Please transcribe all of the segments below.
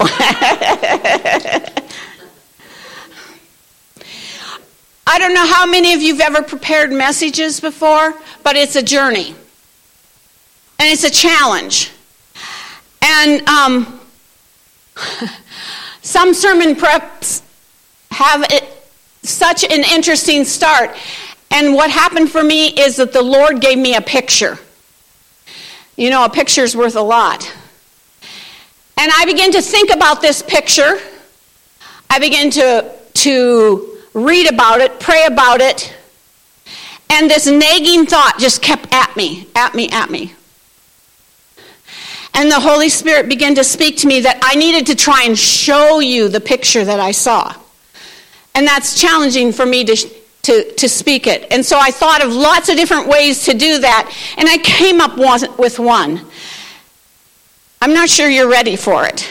I don't know how many of you've ever prepared messages before, but it's a journey. And it's a challenge. And um, some sermon preps have it, such an interesting start. And what happened for me is that the Lord gave me a picture. You know, a picture's worth a lot. And I began to think about this picture. I began to, to read about it, pray about it. And this nagging thought just kept at me, at me, at me. And the Holy Spirit began to speak to me that I needed to try and show you the picture that I saw. And that's challenging for me to, to, to speak it. And so I thought of lots of different ways to do that. And I came up with one. I'm not sure you're ready for it.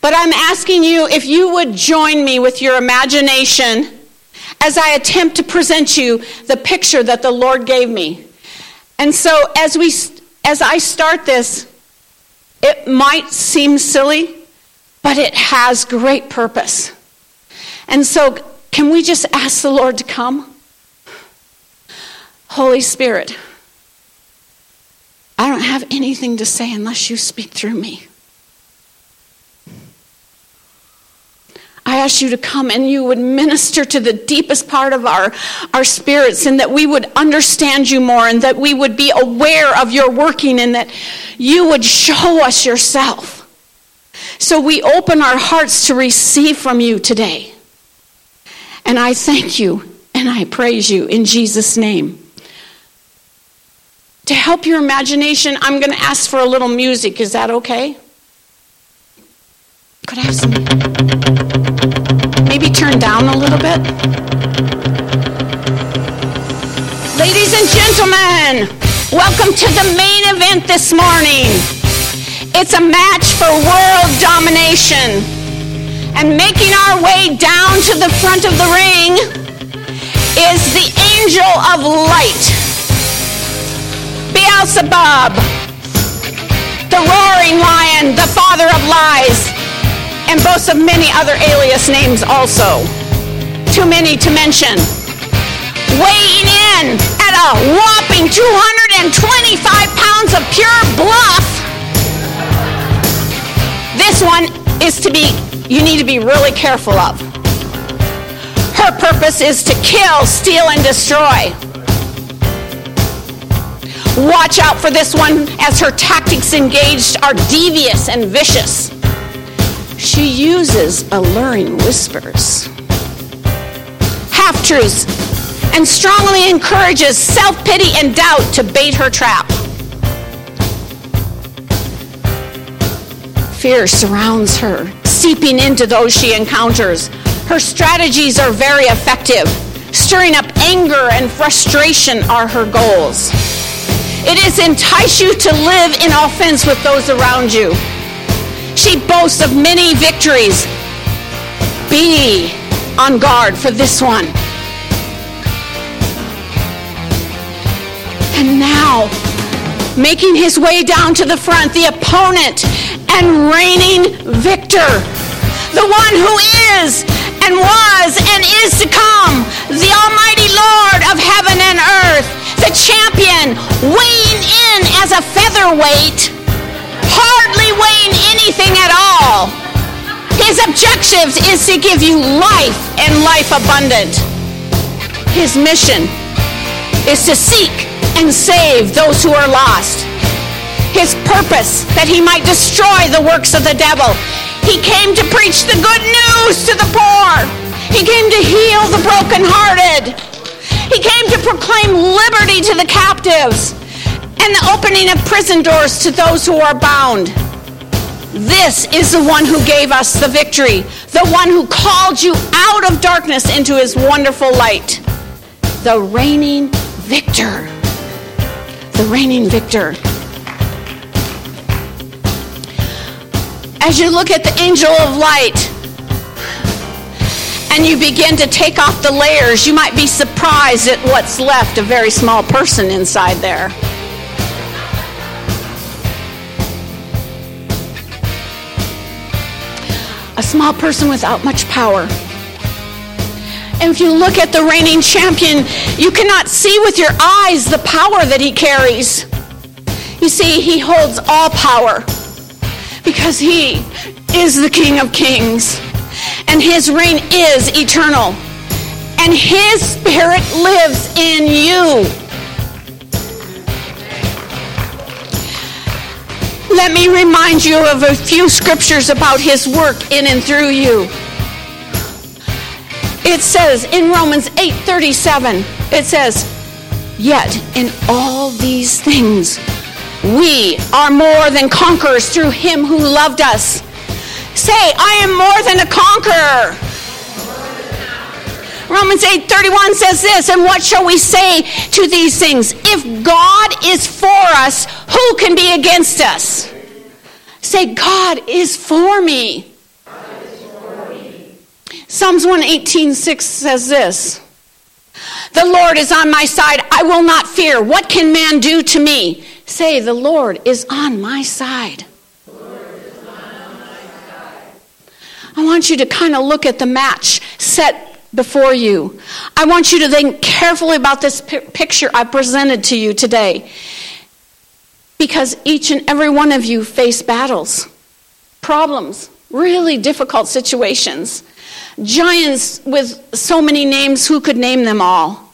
But I'm asking you if you would join me with your imagination as I attempt to present you the picture that the Lord gave me. And so as we as I start this, it might seem silly, but it has great purpose. And so, can we just ask the Lord to come? Holy Spirit, I don't have anything to say unless you speak through me. I ask you to come and you would minister to the deepest part of our, our spirits and that we would understand you more and that we would be aware of your working and that you would show us yourself. So we open our hearts to receive from you today. And I thank you and I praise you in Jesus' name. To help your imagination, I'm going to ask for a little music. Is that okay? Could I have some? maybe turn down a little bit? Ladies and gentlemen, welcome to the main event this morning. It's a match for world domination. And making our way down to the front of the ring is the angel of light, Beelzebub, the roaring lion, the father of lies and boasts of many other alias names also. Too many to mention. Weighing in at a whopping 225 pounds of pure bluff. This one is to be, you need to be really careful of. Her purpose is to kill, steal, and destroy. Watch out for this one as her tactics engaged are devious and vicious. She uses alluring whispers, half truths, and strongly encourages self pity and doubt to bait her trap. Fear surrounds her, seeping into those she encounters. Her strategies are very effective. Stirring up anger and frustration are her goals. It is entice you to live in offense with those around you. She boasts of many victories. Be on guard for this one. And now, making his way down to the front, the opponent and reigning victor, the one who is and was and is to come, the Almighty Lord of heaven and earth, the champion, weighing in as a featherweight hardly weighing anything at all. His objective is to give you life and life abundant. His mission is to seek and save those who are lost. His purpose that he might destroy the works of the devil. He came to preach the good news to the poor. He came to heal the brokenhearted. He came to proclaim liberty to the captives and the opening of prison doors to those who are bound. This is the one who gave us the victory, the one who called you out of darkness into his wonderful light. The reigning victor. The reigning victor. As you look at angel of light and you begin to take off the layers, you might be surprised at what's left a very small person inside there. a small person without much power. And if you look at the reigning champion, you cannot see with your eyes the power that he carries. You see, he holds all power because he is the King of Kings and his reign is eternal. And his spirit lives in you. Let me remind you of a few scriptures about his work in and through you. It says in Romans 8:37, it says, "Yet in all these things we are more than conquerors through him who loved us." Say, "I am more than a conqueror." Romans 8:31 says this, and what shall we say to these things? If God is for us, who can be against us? Say, God is for me. Psalms 118:6 says this. The Lord is on my side. I will not fear. What can man do to me? Say, the Lord is on my side. I want you to kind of look at the match set before you. I want you to think carefully about this picture I presented to you today. Because each and every one of you face battles, problems, really difficult situations, giants with so many names, who could name them all?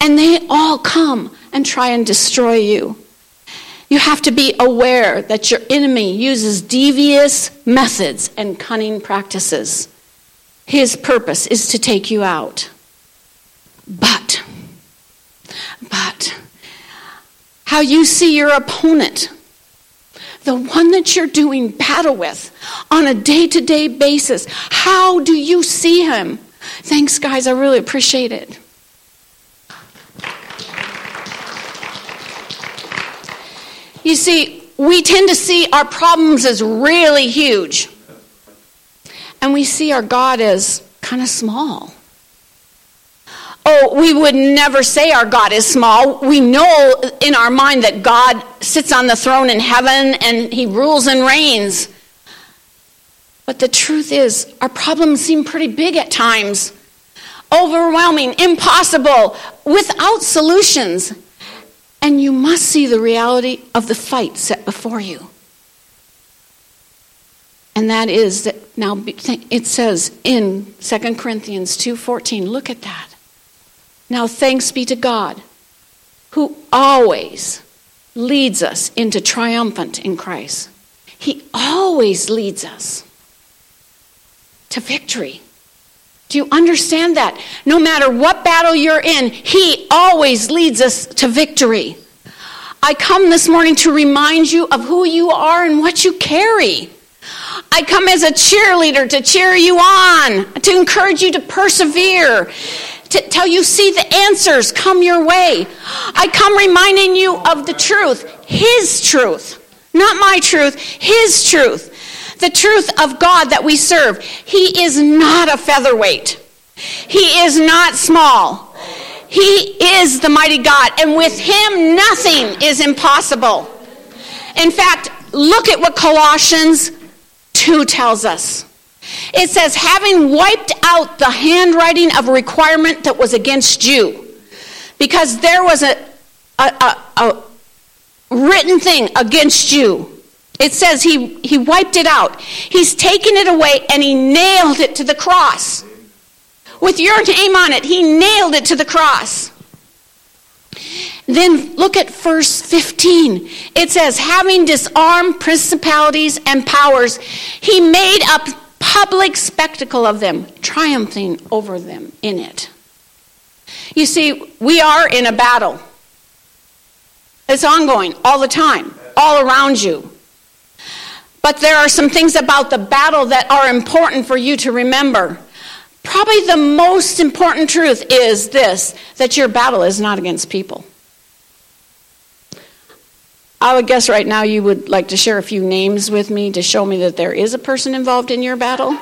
And they all come and try and destroy you. You have to be aware that your enemy uses devious methods and cunning practices. His purpose is to take you out. But, but, how you see your opponent, the one that you're doing battle with on a day to day basis, how do you see him? Thanks, guys. I really appreciate it. You see, we tend to see our problems as really huge and we see our God as kind of small. Oh, we would never say our God is small. We know in our mind that God sits on the throne in heaven and he rules and reigns. But the truth is, our problems seem pretty big at times overwhelming, impossible, without solutions. And you must see the reality of the fight set before you. And that is that now it says in 2 Corinthians 2:14, look at that. Now thanks be to God who always leads us into triumphant in Christ. He always leads us to victory. Do you understand that? No matter what battle you're in, He always leads us to victory. I come this morning to remind you of who you are and what you carry. I come as a cheerleader to cheer you on, to encourage you to persevere, to tell you, see the answers come your way. I come reminding you of the truth, His truth, not my truth, His truth. The truth of God that we serve. He is not a featherweight. He is not small. He is the mighty God, and with Him, nothing is impossible. In fact, look at what Colossians 2 tells us. It says, having wiped out the handwriting of a requirement that was against you, because there was a, a, a, a written thing against you. It says he, he wiped it out. He's taken it away and he nailed it to the cross. With your name on it, he nailed it to the cross. Then look at verse 15. It says, having disarmed principalities and powers, he made a public spectacle of them, triumphing over them in it. You see, we are in a battle. It's ongoing all the time, all around you. But there are some things about the battle that are important for you to remember. Probably the most important truth is this that your battle is not against people. I would guess right now you would like to share a few names with me to show me that there is a person involved in your battle.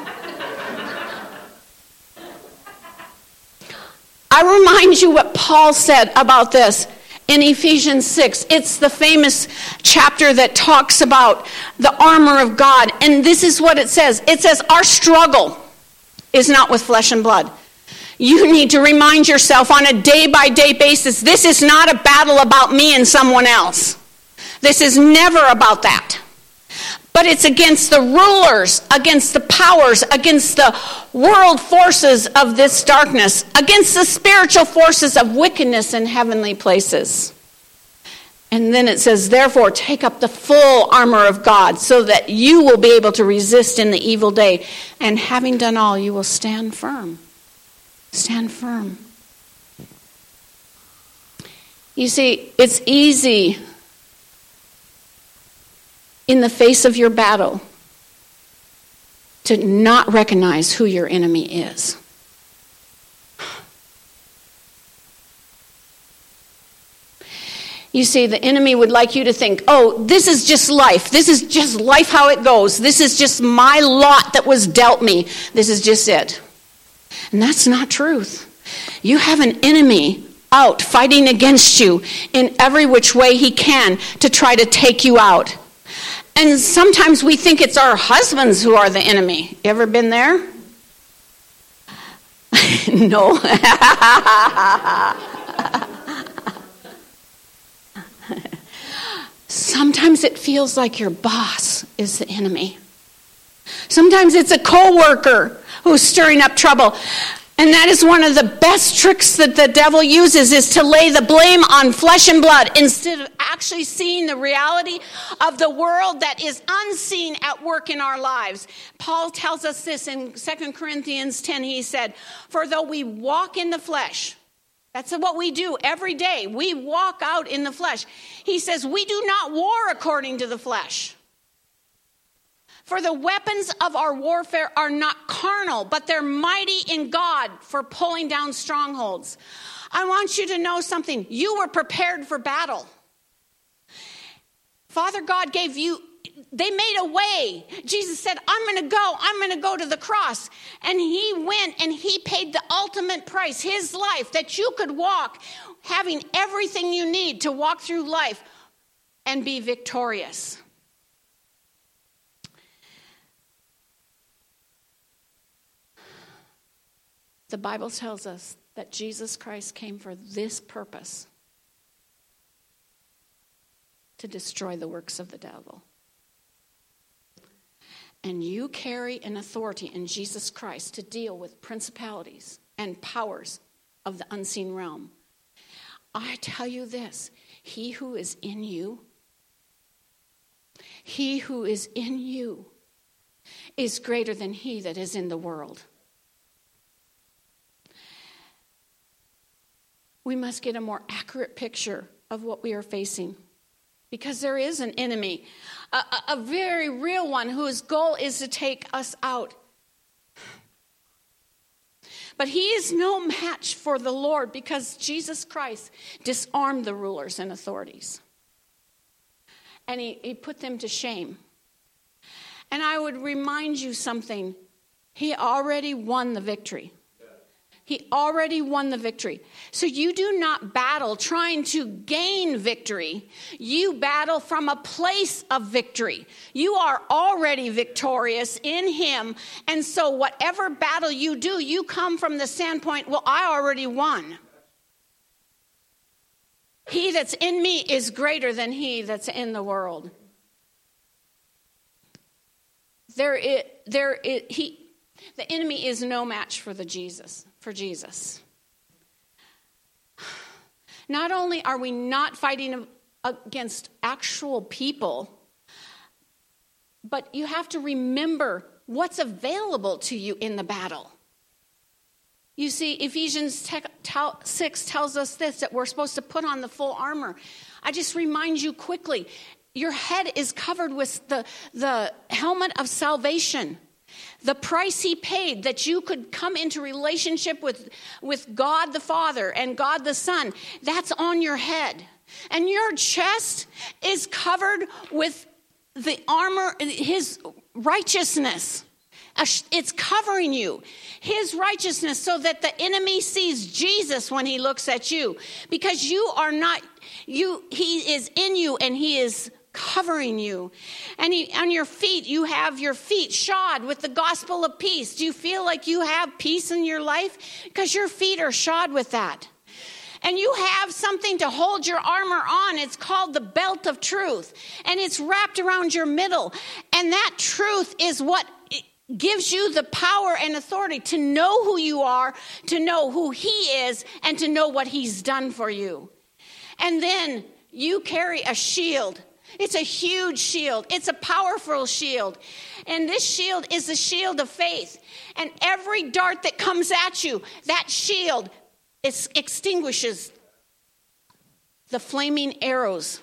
I remind you what Paul said about this in Ephesians 6. It's the famous chapter that talks about the armor of God. And this is what it says it says, Our struggle is not with flesh and blood. You need to remind yourself on a day by day basis this is not a battle about me and someone else. This is never about that. But it's against the rulers, against the powers, against the world forces of this darkness, against the spiritual forces of wickedness in heavenly places. And then it says, therefore, take up the full armor of God so that you will be able to resist in the evil day. And having done all, you will stand firm. Stand firm. You see, it's easy in the face of your battle to not recognize who your enemy is. You see, the enemy would like you to think, oh, this is just life. This is just life how it goes. This is just my lot that was dealt me. This is just it. And that's not truth. You have an enemy out fighting against you in every which way he can to try to take you out. And sometimes we think it's our husbands who are the enemy. You ever been there? no. Sometimes it feels like your boss is the enemy. Sometimes it's a coworker who's stirring up trouble. And that is one of the best tricks that the devil uses is to lay the blame on flesh and blood instead of actually seeing the reality of the world that is unseen at work in our lives. Paul tells us this in 2 Corinthians 10. He said, For though we walk in the flesh, that's what we do every day. We walk out in the flesh. He says, We do not war according to the flesh. For the weapons of our warfare are not carnal, but they're mighty in God for pulling down strongholds. I want you to know something. You were prepared for battle. Father God gave you, they made a way. Jesus said, I'm going to go. I'm going to go to the cross. And he went and he paid the ultimate price, his life, that you could walk, having everything you need to walk through life and be victorious. The Bible tells us that Jesus Christ came for this purpose to destroy the works of the devil. And you carry an authority in Jesus Christ to deal with principalities and powers of the unseen realm. I tell you this he who is in you, he who is in you is greater than he that is in the world. we must get a more accurate picture of what we are facing. Because there is an enemy, a, a, very real one whose goal is to take us out. But he is no match for the Lord because Jesus Christ disarmed the rulers and authorities. And he, he put them to shame. And I would remind you something he already won the victory. He already won the victory. So you do not battle trying to gain victory. You battle from a place of victory. You are already victorious in Him. And so, whatever battle you do, you come from the standpoint, well, I already won. He that's in me is greater than he that's in the world. There there is, he, the enemy is no match for the Jesus for Jesus. Not only are we not fighting against actual people, but you have to remember what's available to you in the battle. You see, Ephesians 6 tells us this that we're supposed to put on the full armor. I just remind you quickly your head is covered with the, the helmet of salvation the price he paid that you could come into relationship with, with God the Father and God the Son, that's on your head. And your chest is covered with the armor, his righteousness. It's covering you, his righteousness, so that the enemy sees Jesus when he looks at you. Because you are not, you he is in you and he is covering you. And he, on your feet, you have your feet shod with the gospel of peace. Do you feel like you have peace in your life? Because your feet are shod with that. And you have something to hold your armor on. It's called the belt of truth. And it's wrapped around your middle. And that truth is what gives you the power and authority to know who you are, to know who He is, and to know what He's done for you. And then you carry a shield it's a huge shield. It's a powerful shield. And this shield is the shield of faith. And every dart that comes at you, that shield extinguishes the flaming arrows.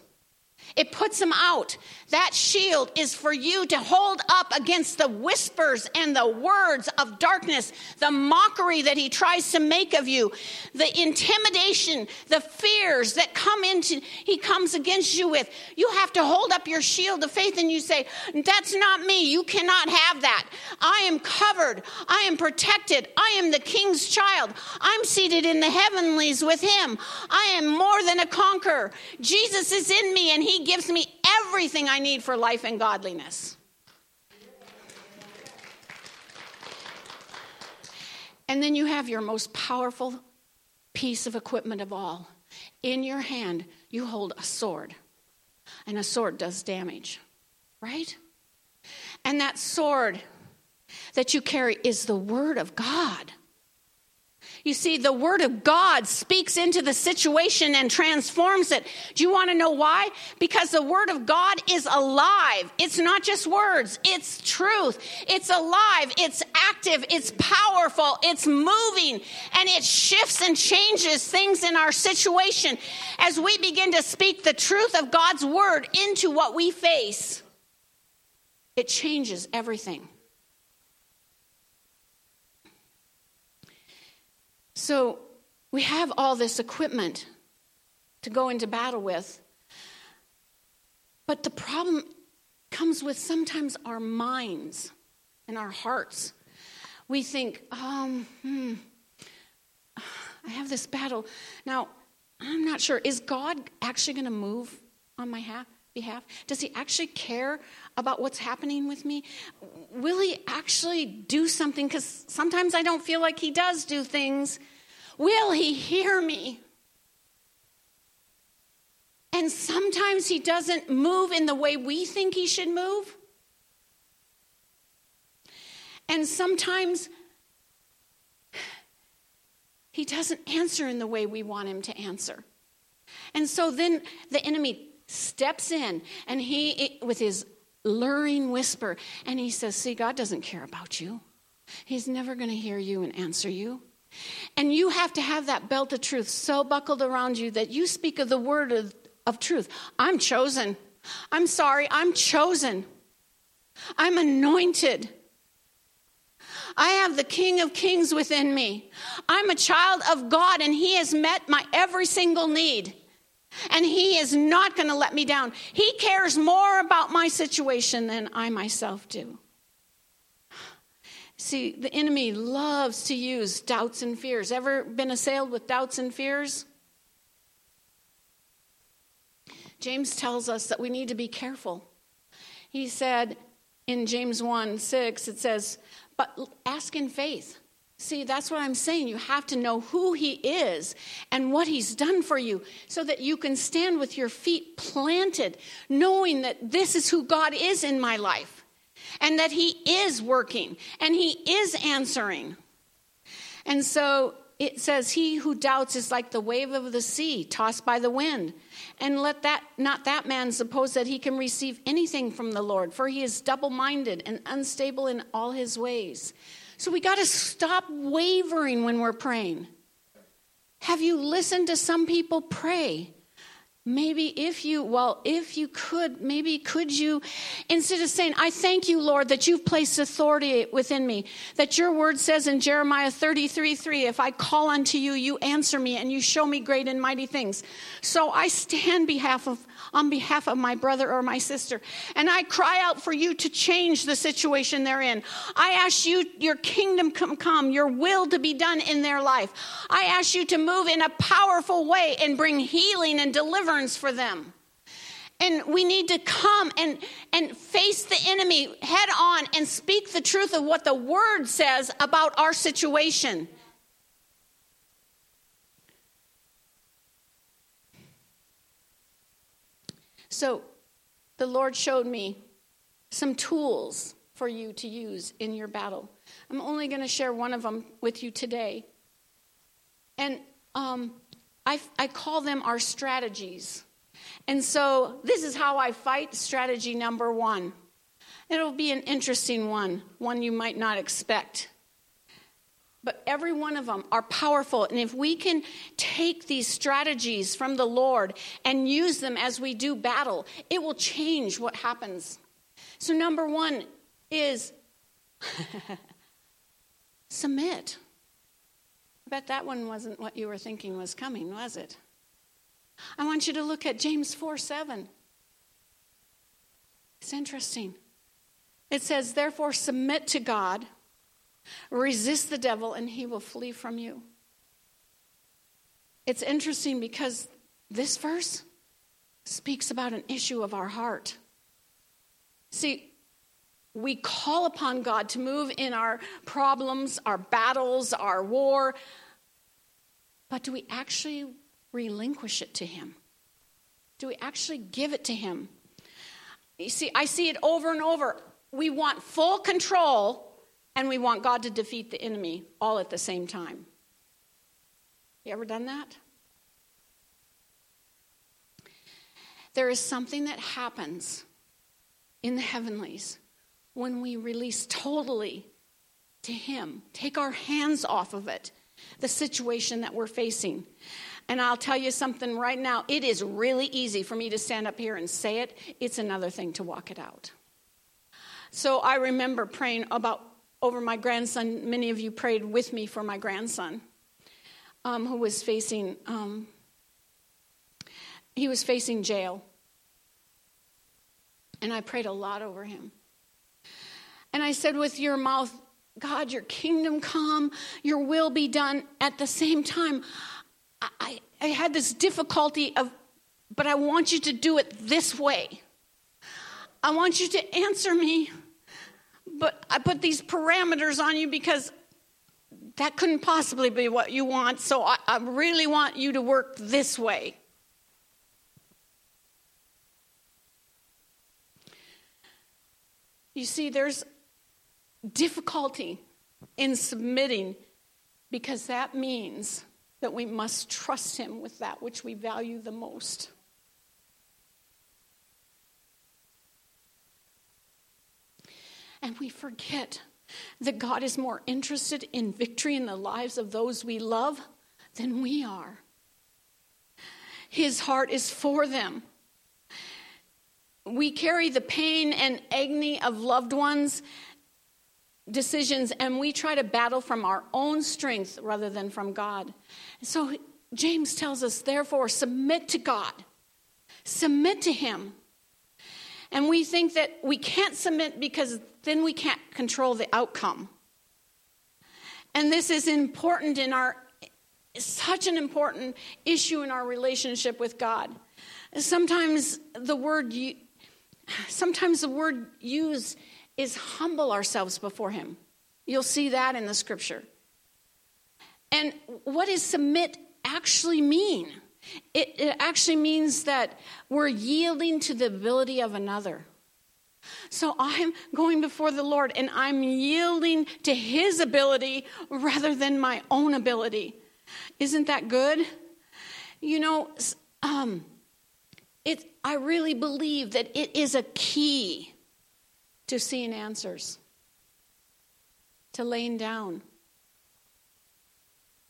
It puts them out. That shield is for you to hold up against the whispers and the words of darkness, the mockery that he tries to make of you, the intimidation, the fears that come into he comes against you with. You have to hold up your shield of faith and you say, "That's not me. You cannot have that. I am covered. I am protected. I am the king's child. I'm seated in the heavenlies with him. I am more than a conqueror. Jesus is in me and he gives me everything I need for life and godliness. And then you have your most powerful piece of equipment of all. In your hand, you hold a sword, and a sword does damage, right? And that sword that you carry is the Word of God. You see, the Word of God speaks into the situation and transforms it. Do you want to know why? Because the Word of God is alive. It's not just words, it's truth. It's alive, it's active, it's powerful, it's moving, and it shifts and changes things in our situation as we begin to speak the truth of God's Word into what we face. It changes everything. So we have all this equipment to go into battle with. But the problem comes with sometimes our minds and our hearts. We think, um, hmm, I have this battle. Now, I'm not sure. Is God actually going to move on my ha- behalf? Does He actually care about what's happening with me? Will He actually do something? Because sometimes I don't feel like He does do things. Will he hear me? And sometimes he doesn't move in the way we think he should move. And sometimes he doesn't answer in the way we want him to answer. And so then the enemy steps in and he, with his luring whisper, and he says, See, God doesn't care about you. He's never going to hear you and answer you. And you have to have that belt of truth so buckled around you that you speak of the word of, of truth. I'm chosen. I'm sorry, I'm chosen. I'm anointed. I have the King of Kings within me. I'm a child of God, and He has met my every single need. And He is not going to let me down. He cares more about my situation than I myself do. See, the enemy loves to use doubts and fears. Ever been assailed with doubts and fears? James tells us that we need to be careful. He said in James 1 6, it says, But ask in faith. See, that's what I'm saying. You have to know who He is and what He's done for you so that you can stand with your feet planted, knowing that this is who God is in my life and that He is working and He is answering. And so it says, He who doubts is like the wave of the sea, tossed by the wind. And let that not that man suppose that he can receive anything from the Lord, for he is double minded and unstable in all his ways. So we got to stop wavering when we're praying. Have you listened to some people pray? Maybe if you, well, if you could, maybe could you, instead of saying, I thank you, Lord, that you've placed authority within me, that your word says in Jeremiah 33 3, if I call unto you, you answer me and you show me great and mighty things. So I stand behalf of, on behalf of my brother or my sister. And I cry out for you to change the situation they're in. I ask you, your kingdom come, come, your will to be done in their life. I ask you to move in a powerful way and bring healing and deliverance for them. And we need to come and, and face the enemy head on and speak the truth of what the word says about our situation. So the Lord showed me some tools for you to use in your battle. I'm only going to share one of them with you today. And um, I, I call them our strategies. And so this is how I fight strategy number one. It'll be an interesting one, one you might not expect. But every one of them are powerful. And if we can take these strategies from the Lord and use them as we do battle, it will change what happens. So, number one is submit. I bet that one wasn't what you were thinking was coming, was it? I want you to look at James 4 7. It's interesting. It says, Therefore, submit to God Resist the devil and he will flee from you. It's interesting because this verse speaks about an issue of our heart. See, we call upon God to move in our problems, our battles, our war, but do we actually relinquish it to Him? Do we actually give it to Him? You see, I see it over and over. We want full control and we want God to defeat the enemy all at the same time. You ever done that? There is something that happens in the heavenlies when we release totally to Him, take our hands off of it, the situation that we're facing. And I'll tell you something right now it is really easy for me to stand up here and say it, it's another thing to walk it out. So I remember praying about over my grandson. Many of you prayed with me for my grandson, um, who was facing um, he was facing jail, and I prayed a lot over him. And I said, with your mouth, God, your kingdom come, your will be done. At the same time, I, I, had this difficulty of, but I want you to do it this way. I want you to answer me but I put these parameters on you because that couldn't possibly be what you want. So I, I really want you to work this way. You see, there's difficulty in submitting because that means that we must trust Him with that which we value the most. And we forget that God is more interested in victory in the lives of those we love than we are. His heart is for them. We carry the pain and agony of loved ones' decisions, and we try to battle from our own strength rather than from God. So James tells us, therefore, submit to God, submit to Him. And we think that we can't submit because then we can't control the outcome. And this is important in our, such an important issue in our relationship with God. Sometimes the word, sometimes the word used is humble ourselves before Him. You'll see that in the scripture. And what does submit actually mean? It, it actually means that we're yielding to the ability of another. So I'm going before the Lord and I'm yielding to His ability rather than my own ability. Isn't that good? You know, um, it, I really believe that it is a key to seeing answers, to laying down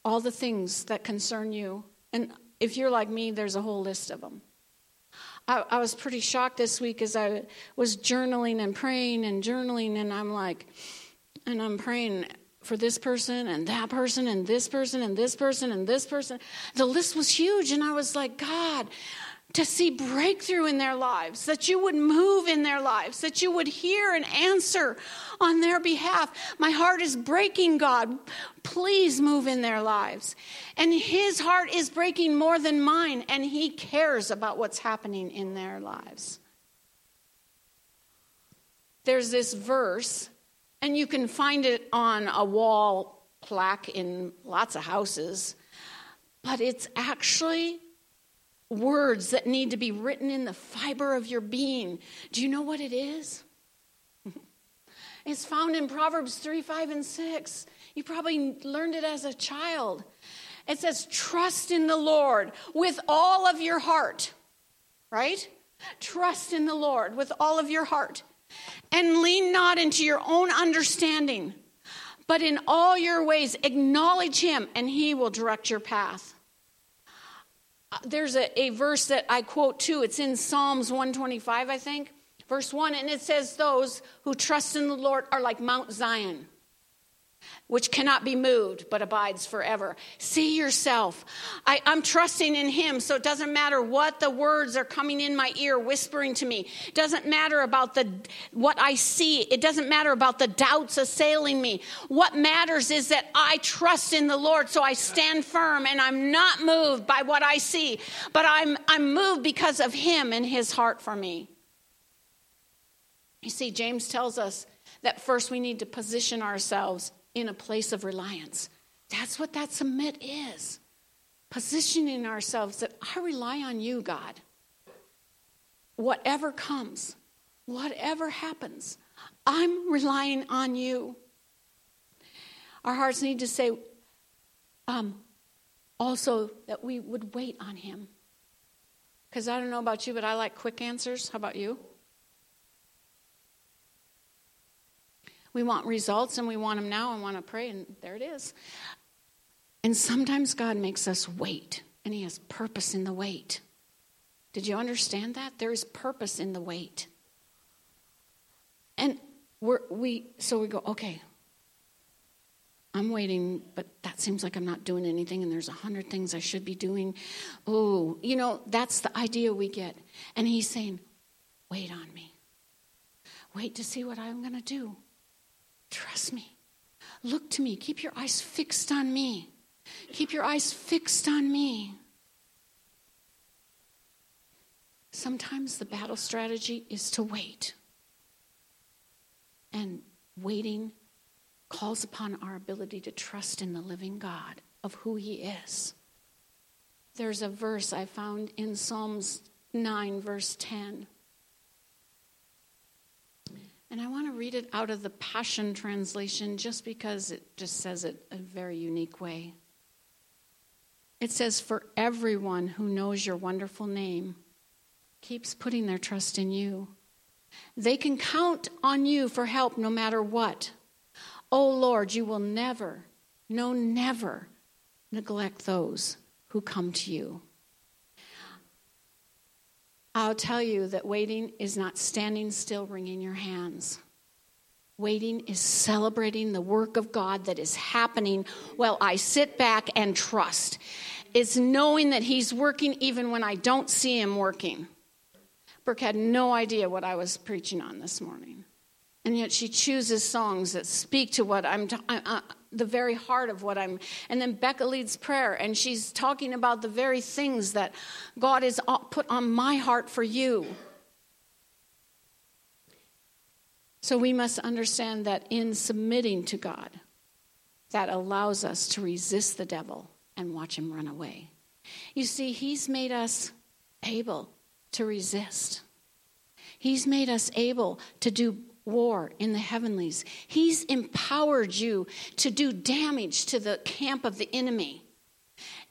all the things that concern you. And if you're like me, there's a whole list of them. I, I was pretty shocked this week as I was journaling and praying and journaling, and I'm like, and I'm praying for this person and that person and this person and this person and this person. The list was huge, and I was like, God, to see breakthrough in their lives, that you would move in their lives, that you would hear and answer on their behalf. My heart is breaking, God. Please move in their lives. And His heart is breaking more than mine, and He cares about what's happening in their lives. There's this verse, and you can find it on a wall plaque in lots of houses, but it's actually words that need to be written in the fiber of your being. Do you know what it is? it's found in Proverbs 3, 5, and 6. You probably learned it as a child. It says, Trust in the Lord with all of your heart, right? Trust in the Lord with all of your heart. And lean not into your own understanding, but in all your ways acknowledge Him, and He will direct your path there's a, a verse that I quote too. It's in Psalms 125, I think, verse 1, and it says, Those who trust in the Lord are like Mount Zion which cannot be moved but abides forever. See yourself. I, am trusting in Him, so it doesn't matter what the words are coming in my ear whispering to me. It doesn't matter about the what I see. It doesn't matter about the doubts assailing me. What matters is that I trust in the Lord, so I stand firm and I'm not moved by what I see, but I'm I'm moved because of Him and His heart for me. You see, James tells us that first we need to position ourselves in a place of reliance. That's what that submit is. Positioning ourselves that I rely on you, God. Whatever comes, whatever happens, I'm relying on you. Our hearts need to say um, also that we would wait on Him. Because I don't know about you, but I like quick answers. How about you? We want results and we want them now and want to pray, and there it is. And sometimes God makes us wait, and He has purpose in the wait. Did you understand that? There is purpose in the wait. And we're, we, so we go, okay, I'm waiting, but that seems like I'm not doing anything, and there's a hundred things I should be doing. Oh, you know, that's the idea we get. And he's saying, wait on me. Wait to see what I'm going to do. Trust me. Look to me. Keep your eyes fixed on me. Keep your eyes fixed on me. Sometimes the battle strategy is to wait. And waiting calls upon our ability to trust in the living God of who He is. There's a verse I found in Psalms 9, verse 10. And I want to read it out of the Passion Translation just because it just says it a very unique way. It says, For everyone who knows your wonderful name keeps putting their trust in you. They can count on you for help no matter what. Oh Lord, you will never, no, never neglect those who come to you. I'll tell you that waiting is not standing still, wringing your hands. Waiting is celebrating the work of God that is happening while I sit back and trust. It's knowing that He's working even when I don't see Him working. Brooke had no idea what I was preaching on this morning. And yet she chooses songs that speak to what I'm, t- uh, the very heart of what I'm. And then Becca leads prayer, and she's talking about the very things that God has put on my heart for you. So we must understand that in submitting to God, that allows us to resist the devil and watch him run away. You see, he's made us able to resist. He's made us able to do war in the heavenlies. He's empowered you to do damage to the camp of the enemy.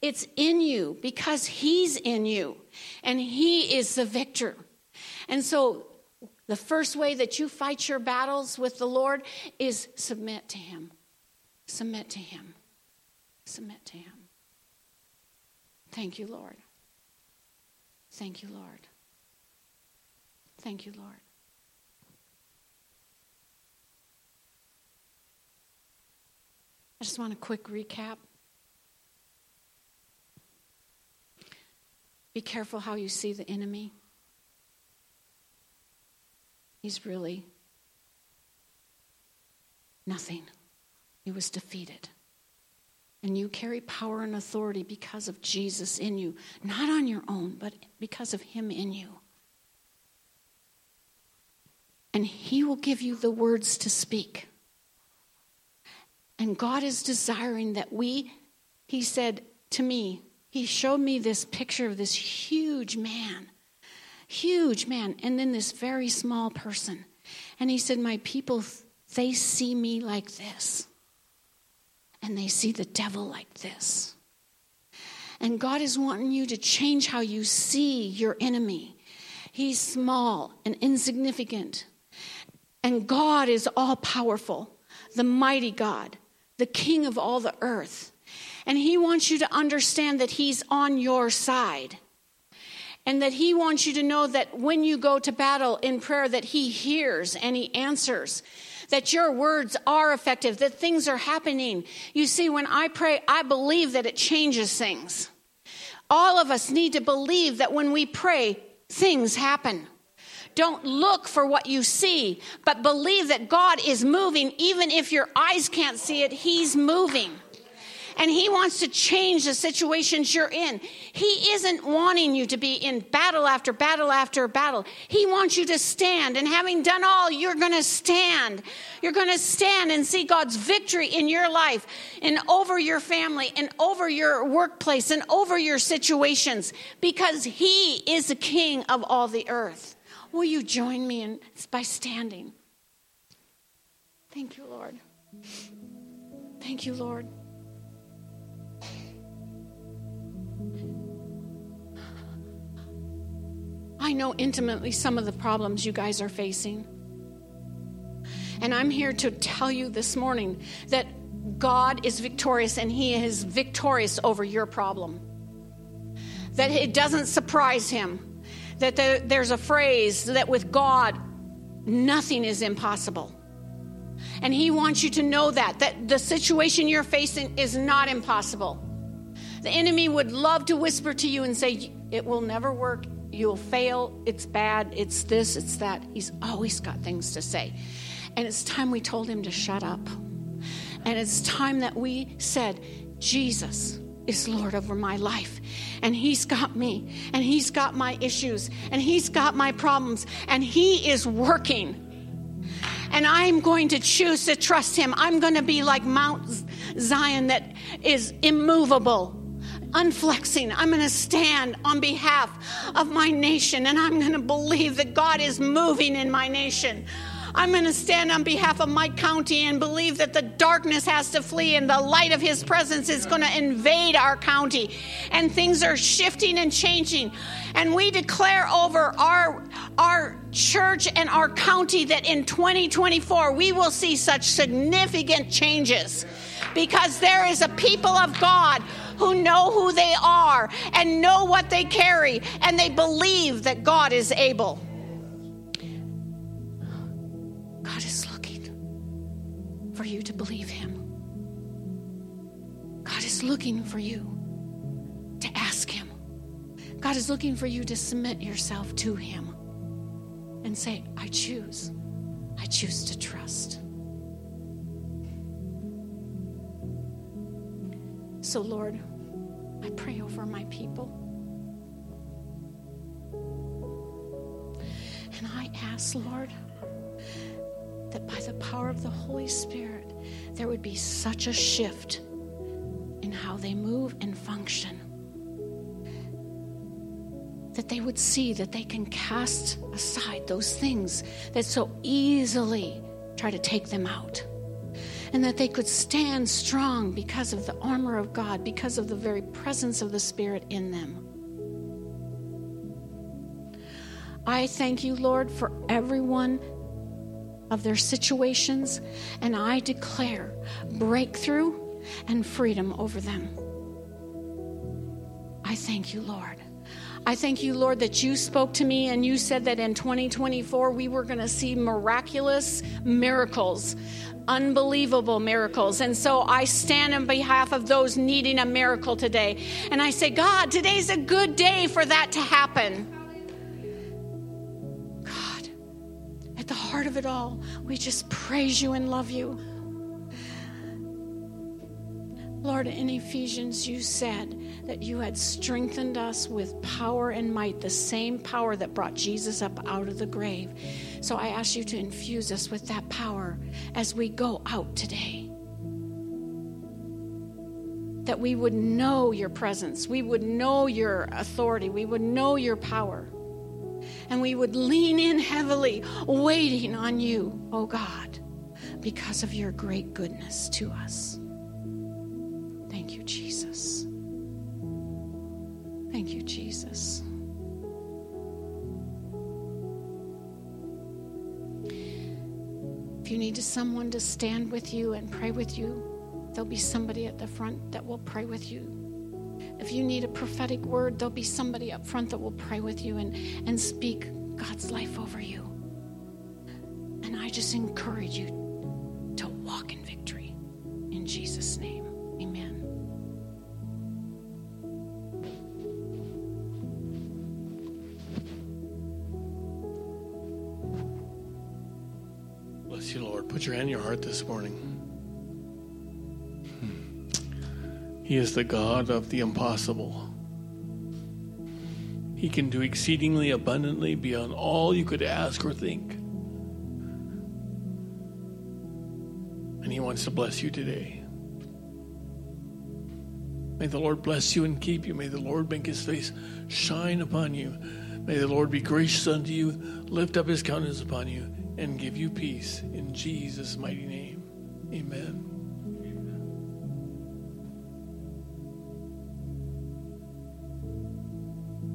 It's in you because He's in you and He is the victor. And so, the first way that you fight your battles with the Lord is submit to Him. Submit to Him. Submit to Him. Thank you, Lord. Thank you, Lord. Thank you, Lord. I just want a quick recap. Be careful how you see the enemy. He's really nothing. He was defeated. And you carry power and authority because of Jesus in you, not on your own, but because of Him in you. And He will give you the words to speak. And God is desiring that we, He said to me, He showed me this picture of this huge man, huge man, and then this very small person. And He said, My people, they see me like this and they see the devil like this. And God is wanting you to change how you see your enemy. He's small and insignificant. And God is all powerful, the mighty God, the king of all the earth. And He wants you to understand that He's on your side. And that He wants you to know that when you go to battle in prayer, that He hears and He answers that your words are effective, that things are happening. You see, when I pray, I believe that it changes things. All of us need to believe that when we pray, things happen. Don't look for what you see, but believe that God is moving, even if your eyes can't see it, He's moving and He wants to change the situations you're in. He isn't wanting you to be in battle after battle after battle. He wants you to stand, and having done all, you're going to stand. You're going to stand and see God's victory in your life and over your family and over your workplace and over your situations because He is the King of all the earth. Will you join me in, by standing? Thank you, Lord. Thank you, Lord. I know intimately some of the problems you guys are facing. And I'm here to tell you this morning that God is victorious and He is victorious over your problem. That it doesn't surprise Him. That there's a phrase that with God, nothing is impossible. And He wants you to know that, that the situation you're facing is not impossible. The enemy would love to whisper to you and say, It will never work. You'll fail. It's bad. It's this. It's that. He's always got things to say. And it's time we told him to shut up. And it's time that we said, Jesus is Lord over my life. And He's got me. And He's got my issues. And He's got my problems. And He is working. And I'm going to choose to trust Him. I'm going to be like Mount Zion that is immovable unflexing. I'm going to stand on behalf of my nation and I'm going to believe that God is moving in my nation. I'm going to stand on behalf of my county and believe that the darkness has to flee and the light of His presence is going to invade our county. And things are shifting and changing. And we declare over our, our church and our county that in 2024 we will see such significant changes because there is a people of God who know who they are and know what they carry, and they believe that God is able. For you to believe Him. God is looking for you to ask Him. God is looking for you to submit yourself to Him and say, I choose. I choose to trust. So, Lord, I pray over my people. And I ask, Lord, that by the power of the Holy Spirit, there would be such a shift in how they move and function. That they would see that they can cast aside those things that so easily try to take them out and that they could stand strong because of the armor of God, because of the very presence of the Spirit in them. I thank you, Lord, for everyone of their situations, and I declare breakthrough and freedom over them. I thank you, Lord. I thank you, Lord, that you spoke to me and you said that in 2024 we were going to see miraculous miracles unbelievable miracles. And so I stand on behalf of those needing a miracle today. And I say, God, today's a good day for that to happen. Of it all, we just praise you and love you. Lord, in Ephesians, you said that you had strengthened us with power and might, the same power that brought Jesus up out of the grave. So I ask you to infuse us with that power as we go out today. That we would know your presence, we would know your authority, we would know your power, and we would lean in heavily, waiting on you, oh God, because of your great goodness to us. Thank you, Jesus. Thank you, Jesus. If you need someone to stand with you and pray with you, there'll be somebody at the front that will pray with you. If you need a prophetic word, there'll be somebody up front that will pray with you and, and speak God's life over you. And I just encourage you to walk in victory. In Jesus' name, amen. Bless you, Lord. Put your hand in your heart this morning. He is the God of the impossible. He can do exceedingly abundantly beyond all you could ask or think. And He wants to bless you today. May the Lord bless you and keep you. May the Lord make His face shine upon you. May the Lord be gracious unto you, lift up His countenance upon you, and give you peace. In Jesus' mighty name, amen.